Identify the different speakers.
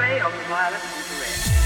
Speaker 1: X-ray ultraviolet infrared.